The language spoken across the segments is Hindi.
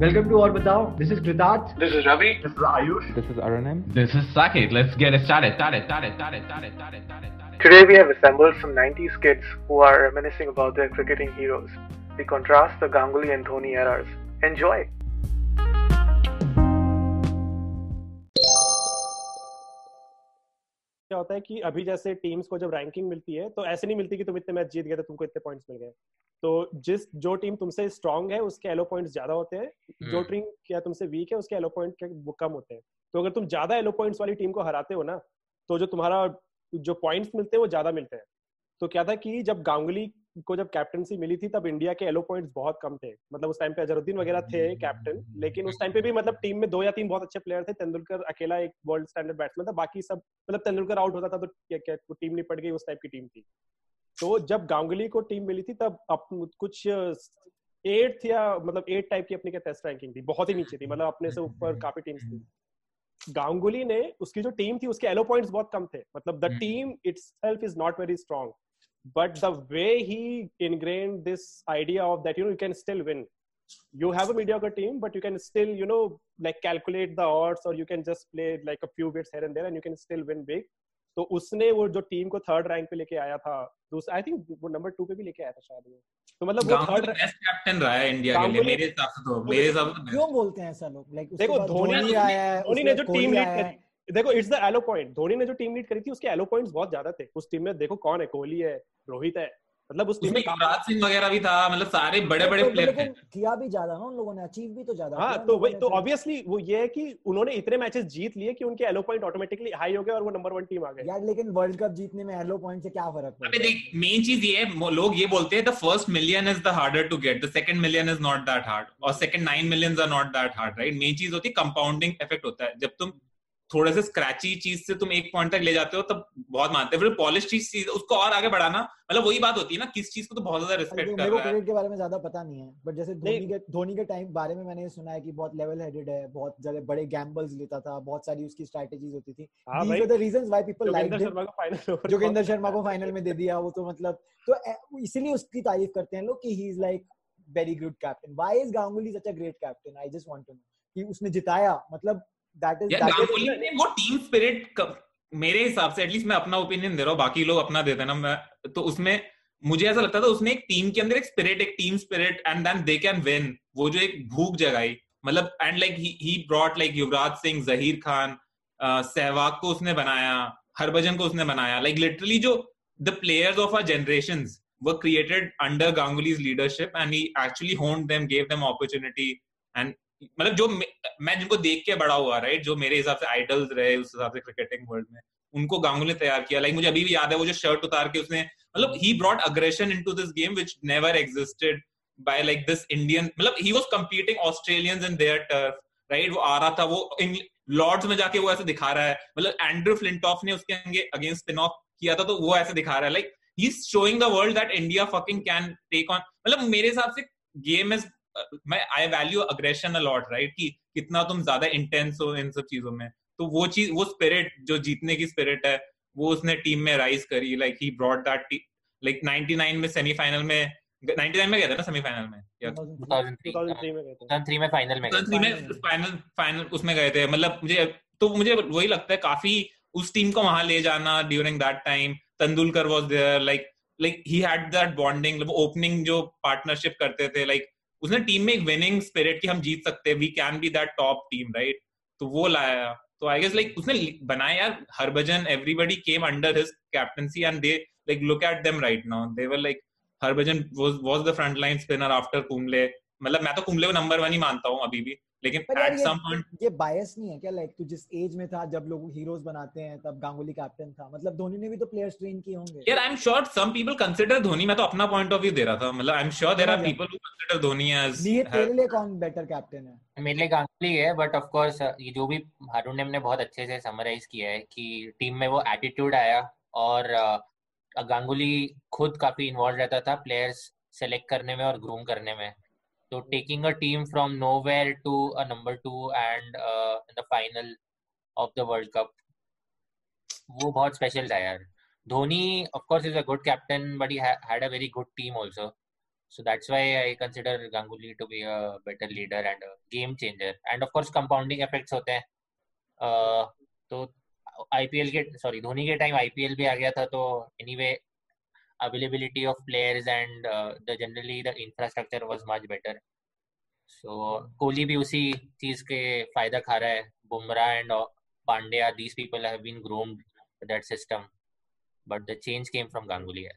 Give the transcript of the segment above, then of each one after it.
Welcome to Or Batao. This is Kritarth. This is Ravi. This is Ayush. This is Aranim. This is Saket. Let's get it started. started, started, started, started, started, started, started. Today we have assembled some 90s kids who are reminiscing about their cricketing heroes. We contrast the Ganguly and Dhoni eras. Enjoy! क्या होता है कि अभी जैसे टीम्स को जब रैंकिंग मिलती है तो ऐसे नहीं मिलती कि तुम इतने मैच जीत गए तो तुमको इतने पॉइंट्स मिल गए। तो जिस जो टीम तुमसे स्ट्रांग है उसके एलो पॉइंट्स ज़्यादा होते हैं। जो हम्म। टीम क्या तुमसे वीक है उसके एलो पॉइंट के वो कम होते हैं। तो अगर तुम ज़्यादा एलो पॉइंट्स वाली टीम को हराते हो ना तो जो तुम्हारा जो पॉइंट्स मिलते हैं वो ज़्यादा मिलते हैं। तो क्या था कि जब गांगुली को जब कैप्टनसी मिली थी तब इंडिया के एलो पॉइंट्स बहुत कम थे। मतलब उस टाइम पे अजरुद्दीन वगैरह थे कैप्टन लेकिन उस टाइम पे भी मतलब टीम में दो या तीन बहुत अच्छे प्लेयर थे। तेंदुलकर अकेला एक वर्ल्ड स्टैंडर्ड बैट्समैन था बाकी सब मतलब तेंदुलकर आउट होता था तो क्या क्या वो टीम नहीं पड़ गई उस टाइप की टीम थी। तो जब गांगुली को टीम मिली थी तब अप, कुछ एट या मतलब एट टाइप की अपनी क्या टेस्ट रैंकिंग थी बहुत ही नीचे थी मतलब अपने से ऊपर काफ़ी टीम्स थी। गांगुली ने उसकी जो टीम थी उसके एलो पॉइंट्स बहुत कम थे। मतलब the hmm. Team itself is not very strong but the way he ingrained this idea of that you know you can still win you have a mediocre team but you can still you know like calculate the odds or you can just play like a few bits here and there and you can still win big तो उसने वो जो टीम को थर्ड रैंक पे लेके आया था दूसरा आई थिंक वो नंबर टू पे भी लेके आया था शायद वो तो मतलब वो थर्ड बेस्ट कैप्टन रहा है इंडिया के लिए मेरे हिसाब से तो मेरे हिसाब से क्यों बोलते हैं ऐसा लोग लाइक देखो, धोनी- आया है धोनी ने जो टीम लीड करी देखो it's the whole point Dhoni ने जो टीम लीड करी थी उसके एलो पॉइंट्स बहुत ज़्यादा थे। उस टीम में देखो कौन है? कोहली है रोहित है। मतलब उस टीम में युवराज सिंह वगैरह भी था मतलब सारे बड़े बड़े तो- प्लेयर थे। किया भी ज़्यादा ना उन लोगों ने अचीव भी तो ज़्यादा हाँ तो वही तो ऑब्वियसली वो ये है कि उन्होंने इतने मैचेस जीत लिए कि उनके एलो पॉइंट ऑटोमेटिकली हाई हो गए और वो नंबर वन टीम आ गए। यार लेकिन वर्ल्ड कप जीतने में एलो पॉइंट से क्या फ़र्क पड़ता देख मेन चीज़ ये है लोग ये बोलते हैं the first million is the harder to get the second million is not that hard और second nine millions are not that hard right main चीज़ होती है कंपाउंडिंग इफ़ेक्ट होता है। जब तुम थोड़े से स्क्रैची चीज़ से तुम एक पॉइंट तक ले जाते हो तब बहुत मानते हैं। फिर पॉलिश चीज़ चीज़ उसको और आगे बढ़ाना मतलब वही बात होती है ना किस चीज़ को तो बहुत ज़्यादा रिस्पेक्ट कर रहा है। क्रिकेट के बारे में ज़्यादा पता नहीं है बट जैसे धोनी के धोनी के टाइम बारे में मैंने सुना है कि बहुत लेवल हेडेड है बहुत ज़्यादा बड़े गैम्बल्स लेता था बहुत सारी उसकी स्ट्रेटजीज होती थी। हाँ these भाई। are the reasons why people Joginder Sharma को फाइनल ओवर जोगिंदर शर्मा को फाइनल में दे दिया वो तो मतलब तो इसीलिए उसकी तारीफ़ करते हैं लोग कि he is like very good captain why is Ganguly such a great captain I just want to know कि उसने जिताया मतलब दैट इज़ गांगुली ने वो टीम स्पिरिट मेरे हिसाब से एटलीस्ट मैं अपना ओपिनियन दे रहा हूँ बाकी लोग अपना देते ना मैं तो उसमें मुझे ऐसा लगता था उसने एक टीम के अंदर एक स्पिरिट एक team spirit and then they can win वो जो एक भूख जगाई मतलब and like he brought like Yuvraj Singh Zaheer Khan Sehwag को उसने बनाया हरभजन को उसने बनाया लाइक लिटरली जो the players of our generation were created under Ganguly's leadership and he actually honed them, gave them opportunity and मतलब जो मैं जिनको देख के बड़ा हुआ राइट जो मेरे हिसाब से आइडल्स रहे, उस हिसाब से क्रिकेटिंग वर्ल्ड में, उनको गांगुली तैयार किया। लाइक मुझे अभी भी याद है, वो जो शर्ट उतार के उसने मतलब he brought aggression into this game which never existed by like this Indian मतलब he was competing Australians in their turf right वो आ रहा था, वो लॉर्ड्स में जाके वो ऐसे दिखा रहा है। मतलब एंड्रू फ्लिंटॉफ ने उसके अगेंस्ट स्पिन ऑफ़ किया था तो वो ऐसे दिखा रहा है। Like he is showing the world that India fucking can take on मतलब मेरे हिसाब से गेम इज़ मैं I value aggression a lot right कि कितना तुम ज़्यादा इंटेंस हो इन सब चीज़ों में। तो वो चीज़ वो स्पिरिट जो जीतने की स्पिरिट है वो उसने टीम में राइज करी। Like he brought that like 99 में सेमीफाइनल में 99 में गया था ना सेमीफाइनल में? या 2003 2003 में गए थे। 2003 में फाइनल में गए 2003 में फाइनल फाइनल उसमें गए थे। मतलब मुझे तो मुझे वही लगता है काफ़ी उस टीम को वहाँ ले जाना during that time Tendulkar was there like like he had that bonding वो ओपनिंग जो पार्टनरशिप करते थे लाइक उसने टीम में एक विनिंग स्पिरिट कि हम जीत सकते हैं we can be that top team right तो वो लाया। तो आई गेस लाइक उसने बनाया यार, Harbhajan everybody came under his captaincy and they like look at them right now they were like Harbhajan was was the front line spinner after Kumble मतलब मैं तो कुंबले को नंबर वन ही मानता हूँ अभी भी लेकिन एट सम पॉइंट ये बायस नहीं है क्या? लाइक तू जिस एज में था जब लोग हीरोज बनाते हैं तब गांगुली कैप्टन था। मतलब धोनी ने भी तो प्लेयर्स ट्रेन किए होंगे। यार I am sure some people consider Dhoni मैं तो अपना पॉइंट ऑफ़ व्यू दे रहा था। मतलब I am sure there are people who consider Dhoni as नहीं तेरे लिए कौन बेटर कैप्टन है? मेरे लिए गांगुली है बट ऑफ़ कोर्स ये जो भी हारून ने हमने बहुत अच्छे से समराइज किया है कि टीम में वो एटीट्यूड आया और गांगुली खुद काफ़ी इन्वॉल्व रहता था प्लेयर्स सेलेक्ट करने में और ग्रूम करने में। तो taking a team from nowhere to a number two and in the final of the world cup वो बहुत स्पेशल था यार Dhoni of course is a good captain but he had a very good team also So that's why I consider Ganguly to be a better leader and a game changer. And of course, compounding effects होते हैं. Uh, तो आईपीएल के सॉरी धोनी के टाइम आईपीएल भी आ गया था तो anyway availability of players and uh, the generally the infrastructure was much better. So Kohli भी उसी चीज़ के फ़ायदा खा रहा है. Bumrah and uh, Pandya, these people have been groomed with that system, but the change came from Ganguly.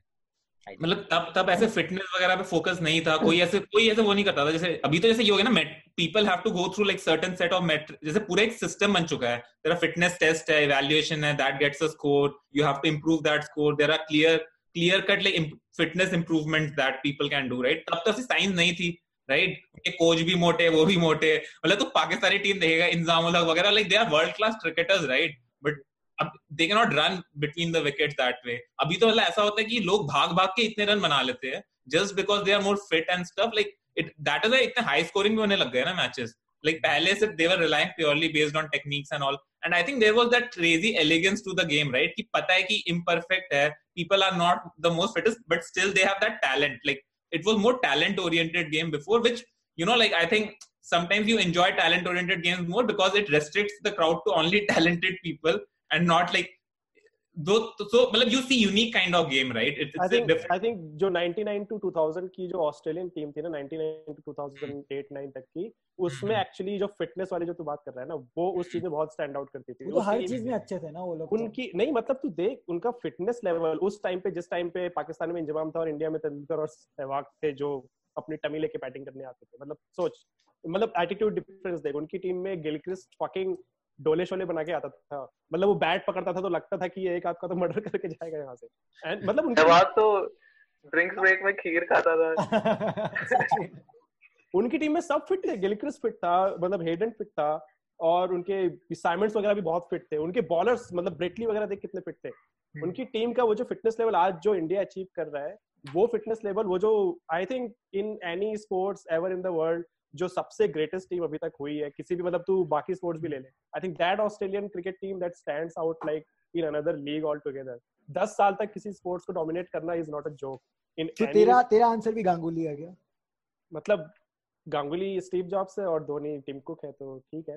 मतलब तब तब ऐसे फिटनेस वगैरह पे फोकस नहीं था कोई ऐसे कोई ऐसे वो नहीं करता था जैसे अभी तो जैसे ये हो गया ना people have to go through like certain set of metric जैसे पूरा एक सिस्टम बन चुका है तेरा फिटनेस टेस्ट है इवैल्यूएशन है that gets a score you have to improve that score there are clear clear cut like fitness improvement that people can do right तब तो ऐसी साइंस नहीं थी राइट उनके कोच भी मोटे, वो भी मोटे। मतलब तो पाकिस्तानी टीम देखेगा, इंजाम वगैरह like they are world class cricketers right but अब they cannot run between the wicket that way अभी तो मतलब ऐसा होता है कि लोग भाग भाग के इतने रन बना लेते हैं just because they are more fit and stuff like it that is इतने हाई स्कोरिंग भी होने लग गए ना मैचेस like पहले से they were relying purely based on techniques and all and I think there was that crazy elegance to the game right कि पता है कि imperfect है people are not the most fittest but still they have that talent like it was more talent oriented game before which you know like I think sometimes you enjoy talent oriented games more because it restricts the crowd to only talented people and not like दो तो so मतलब kind of game right it, I it's a think different I think जो 99 to 2000 की जो ऑस्ट्रेलियन टीम थी ना 99 to 2008 9 तक की उसमें हम्म। एक्चुअली जो फिटनेस वाली जो तू बात कर रहा है ना वो उस चीज़ में बहुत स्टैंड आउट करती थी वो तो हर चीज़ में अच्छे थे ना वो लोग तो। उनकी नहीं मतलब तू देख उनका फिटनेस लेवल उस टाइम पे जिस टाइम पे पाकिस्तान में इंजमाम था और इंडिया में तेंदुलकर और सहवाग थे जो अपनी टमी लेके बैटिंग करने आते थे मतलब सोच मतलब एटीट्यूड डिफरेंस देख उनकी टीम में गिलक्रिस्ट फकिंग डोले शोले बना के आता था। मतलब वो बैट पकड़ता था तो लगता था कि ये एक आपका तो मर्डर करके जाएगा यहाँ से। एंड मतलब उनकी सहवाग तो ड्रिंक्स ब्रेक में खीर खाता था। उनकी टीम में सब फिट थे। गिलक्रिस्ट फिट था मतलब हेडन फिट था और उनके साइमंड्स वगैरह भी बहुत फिट थे। उनके बॉलर्स मतलब ब्रेटली वगैरह देख कितने फिट थे। उनकी टीम का वो जो फिटनेस लेवल आज जो इंडिया अचीव कर रहा है वो फिटनेस लेवल वो जो I think in any sports ever in the world जो सबसे ग्रेटेस्ट टीम अभी तक हुई है किसी भी मतलब तू बाकी स्पोर्ट्स भी ले ले। I think that Australian cricket team that stands out like in another league all together दस साल तक किसी स्पोर्ट्स को डोमिनेट करना is not a joke in तो तेरा तेरा आंसर भी गांगुली आ गया मतलब गांगुली स्टीव जॉब्स है और धोनी टिम कुक है तो ठीक है।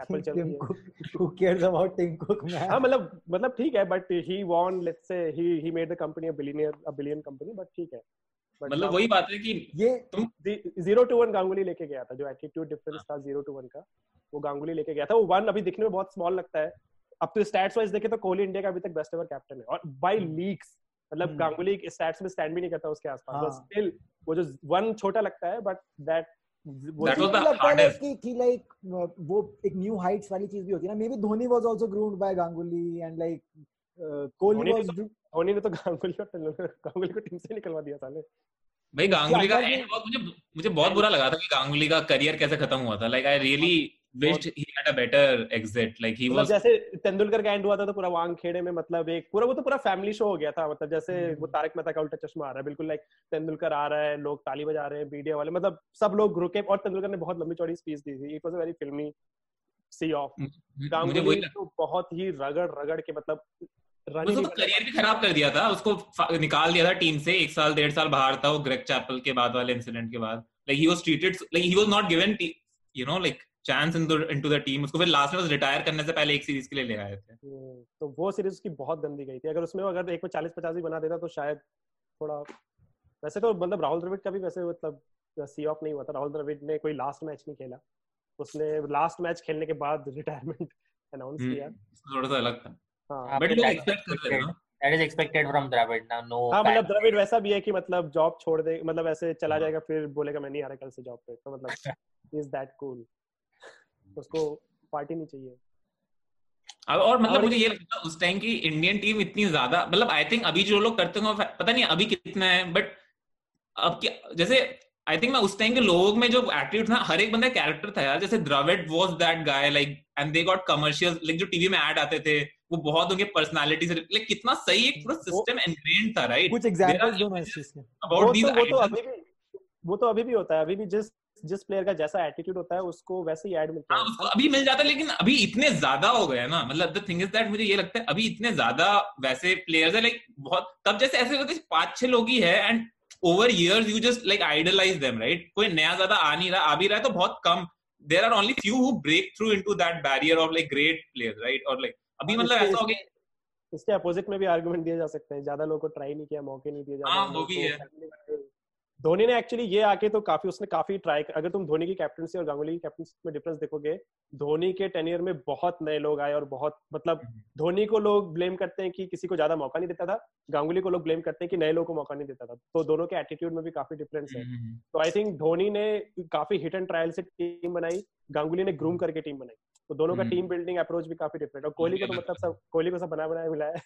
एप्पल चल रही है। Cook who cares about Tim Cook हाँ मतलब मतलब ठीक है but he won let's say he he made the company a billionaire a billion company but ठीक है। मतलब वही बात है कि ये तुम ज़ीरो टू वन गांगुली लेके गया था जो एटीट्यूड डिफरेंस था ज़ीरो टू वन का वो गांगुली लेके गया था। वो वन अभी दिखने में बहुत स्मॉल लगता है। अब तो स्टैट्स वाइज देखे तो कोहली इंडिया का अभी तक बेस्ट एवर कैप्टन है। और बाय लीग्स मतलब हम्म। गांगुली स्टैट्स में स्टैंड भी नहीं करता उसके आसपास। हाँ। बट स्टिल वो जो वन छोटा लगता है but that That was the hardest. कि कि लाइक वो एक न्यू हाइट्स वाली चीज़ भी होती है ना। Maybe Dhoni was also groomed by Ganguly and like Kohli was Dhoni ने तो गांगुली और तेंदुलकर गांगुली को टीम से निकलवा दिया साले। भाई गांगुली का एंड बहुत मुझे मुझे बहुत बुरा लगा था कि गांगुली का करियर कैसे खत्म हुआ था। Like I really wished he had a better exit like he was जैसे तेंदुलकर का एंड हुआ था तो पूरा वांगखेड़े में मतलब एक पूरा वो तो पूरा फैमिली शो हो गया था। मतलब जैसे हम्म। वो तारक मेहता का उल्टा चश्मा आ रहा है। बिल्कुल लाइक तेंदुलकर आ रहा है लोग ताली बजा रहे हैं मीडिया वाले। मतलब सब लोग रुके और तेंदुलकर ने बहुत लंबी चौड़ी स्पीच दी थी। इट वाज अ वेरी फिल्मी सी ऑफ़ गांगुली तो बहुत ही रगड़ रगड़ के मतलब नहीं तो करियर भी खराब कर दिया था उसको निकाल दिया था टीम से एक साल डेढ़ साल बाहर था वो ग्रेग चैपल के बाद वाले इंसिडेंट के बाद। Like he was treated like he was not given you know like chance in into the team उसको फिर लास्ट में रिटायर करने से पहले एक सीरीज़ के लिए ले आए थे। हम्म, तो वो सीरीज़ उसकी बहुत गंदी गई थी। अगर उसमें अगर एक में चालीस पचास भी बना देता तो शायद थोड़ा वैसे तो मतलब राहुल द्रविड़ का भी वैसे मतलब सी ऑफ़ नहीं हुआ था। राहुल द्रविड़ ने कोई लास्ट मैच नहीं खेला। उसने लास्ट मैच खेलने के बाद रिटायरमेंट अनाउंस किया। हम्म, थोड़ा सा अलग था। बट लोग एक्सपेक्ट कर रहे थे ना। that is expected from Dravid now. No. हाँ मतलब द्रविड़ वैसा भी है कि मतलब जॉब छोड़ दे मतलब ऐसे चला जाएगा फिर बोलेगा मैं नहीं आ रहा कल से जॉब पे। तो मतलब इज़ दैट कूल उसको पार्टी नहीं चाहिए। अब और मतलब मुझे ये लगता है उस टाइम की इंडियन टीम इतनी ज़्यादा मतलब आई थिंक अभी जो लोग करते होंगे पता नहीं अभी कितना है बट अब क्या जैसे आई थिंक मैं उस टाइम के लोगों में जो एटीट्यूड था हर एक बंदा कैरेक्टर था यार जैसे Dravid was that guy like and they got commercial like जो टीवी में ऐड आते थे वो बहुत उनके पर्सनालिटी से लाइक कितना सही एक पूरा सिस्टम एनग्रेन्ड था राइट कुछ एग्जांपल्स दो ना इस चीज़ के। अबाउट दीस तो वो तो अभी भी वो तो अभी भी होता है। अभी भी जिस जिस प्लेयर का जैसा एटीट्यूड होता है उसको वैसे ही ऐड मिलता हाँ है। उसको अभी मिल जाता है लेकिन अभी इतने ज़्यादा हो गए ना। मतलब द थिंग इज़ दैट मुझे ये लगता है अभी इतने ज़्यादा वैसे प्लेयर्स है लाइक बहुत तब जैसे ऐसे होते पाँच छह लोग ही है and over years you just like idolize them right कोई नया ज़्यादा आ नहीं रहा। आ भी रहा है तो बहुत कम। There are only few who break through into that barrier of like great players right? Or like अभी मतलब इसके- ऐसा हो गया इसके अपोजिट में भी आर्गुमेंट दिए जा सकते हैं। ज़्यादा लोगों को ट्राई नहीं किया मौके नहीं दिए ज़्यादा हाँ, वो भी है। धोनी ने एक्चुअली ये आके तो काफ़ी उसने काफ़ी ट्राई अगर तुम धोनी की कैप्टनसी और गांगुली की कैप्टनसी में डिफरेंस देखोगे धोनी के टेनियर में बहुत नए लोग आए और बहुत मतलब धोनी को लोग ब्लेम करते हैं कि किसी को ज़्यादा मौका नहीं देता था। गांगुली को लोग ब्लेम करते हैं कि नए लोगों को मौका नहीं देता था। तो दोनों के एटीट्यूड में भी काफ़ी डिफरेंस है। हम्म, तो आई थिंक धोनी ने काफ़ी हिट एंड ट्रायल से टीम बनाई। गांगुली ने ग्रूम करके टीम बनाई। तो दोनों का। टीम बिल्डिंग अप्रोच भी काफ़ी डिफरेंट और कोहली को तो मतलब सब कोहली को सब बना बनाया मिला है।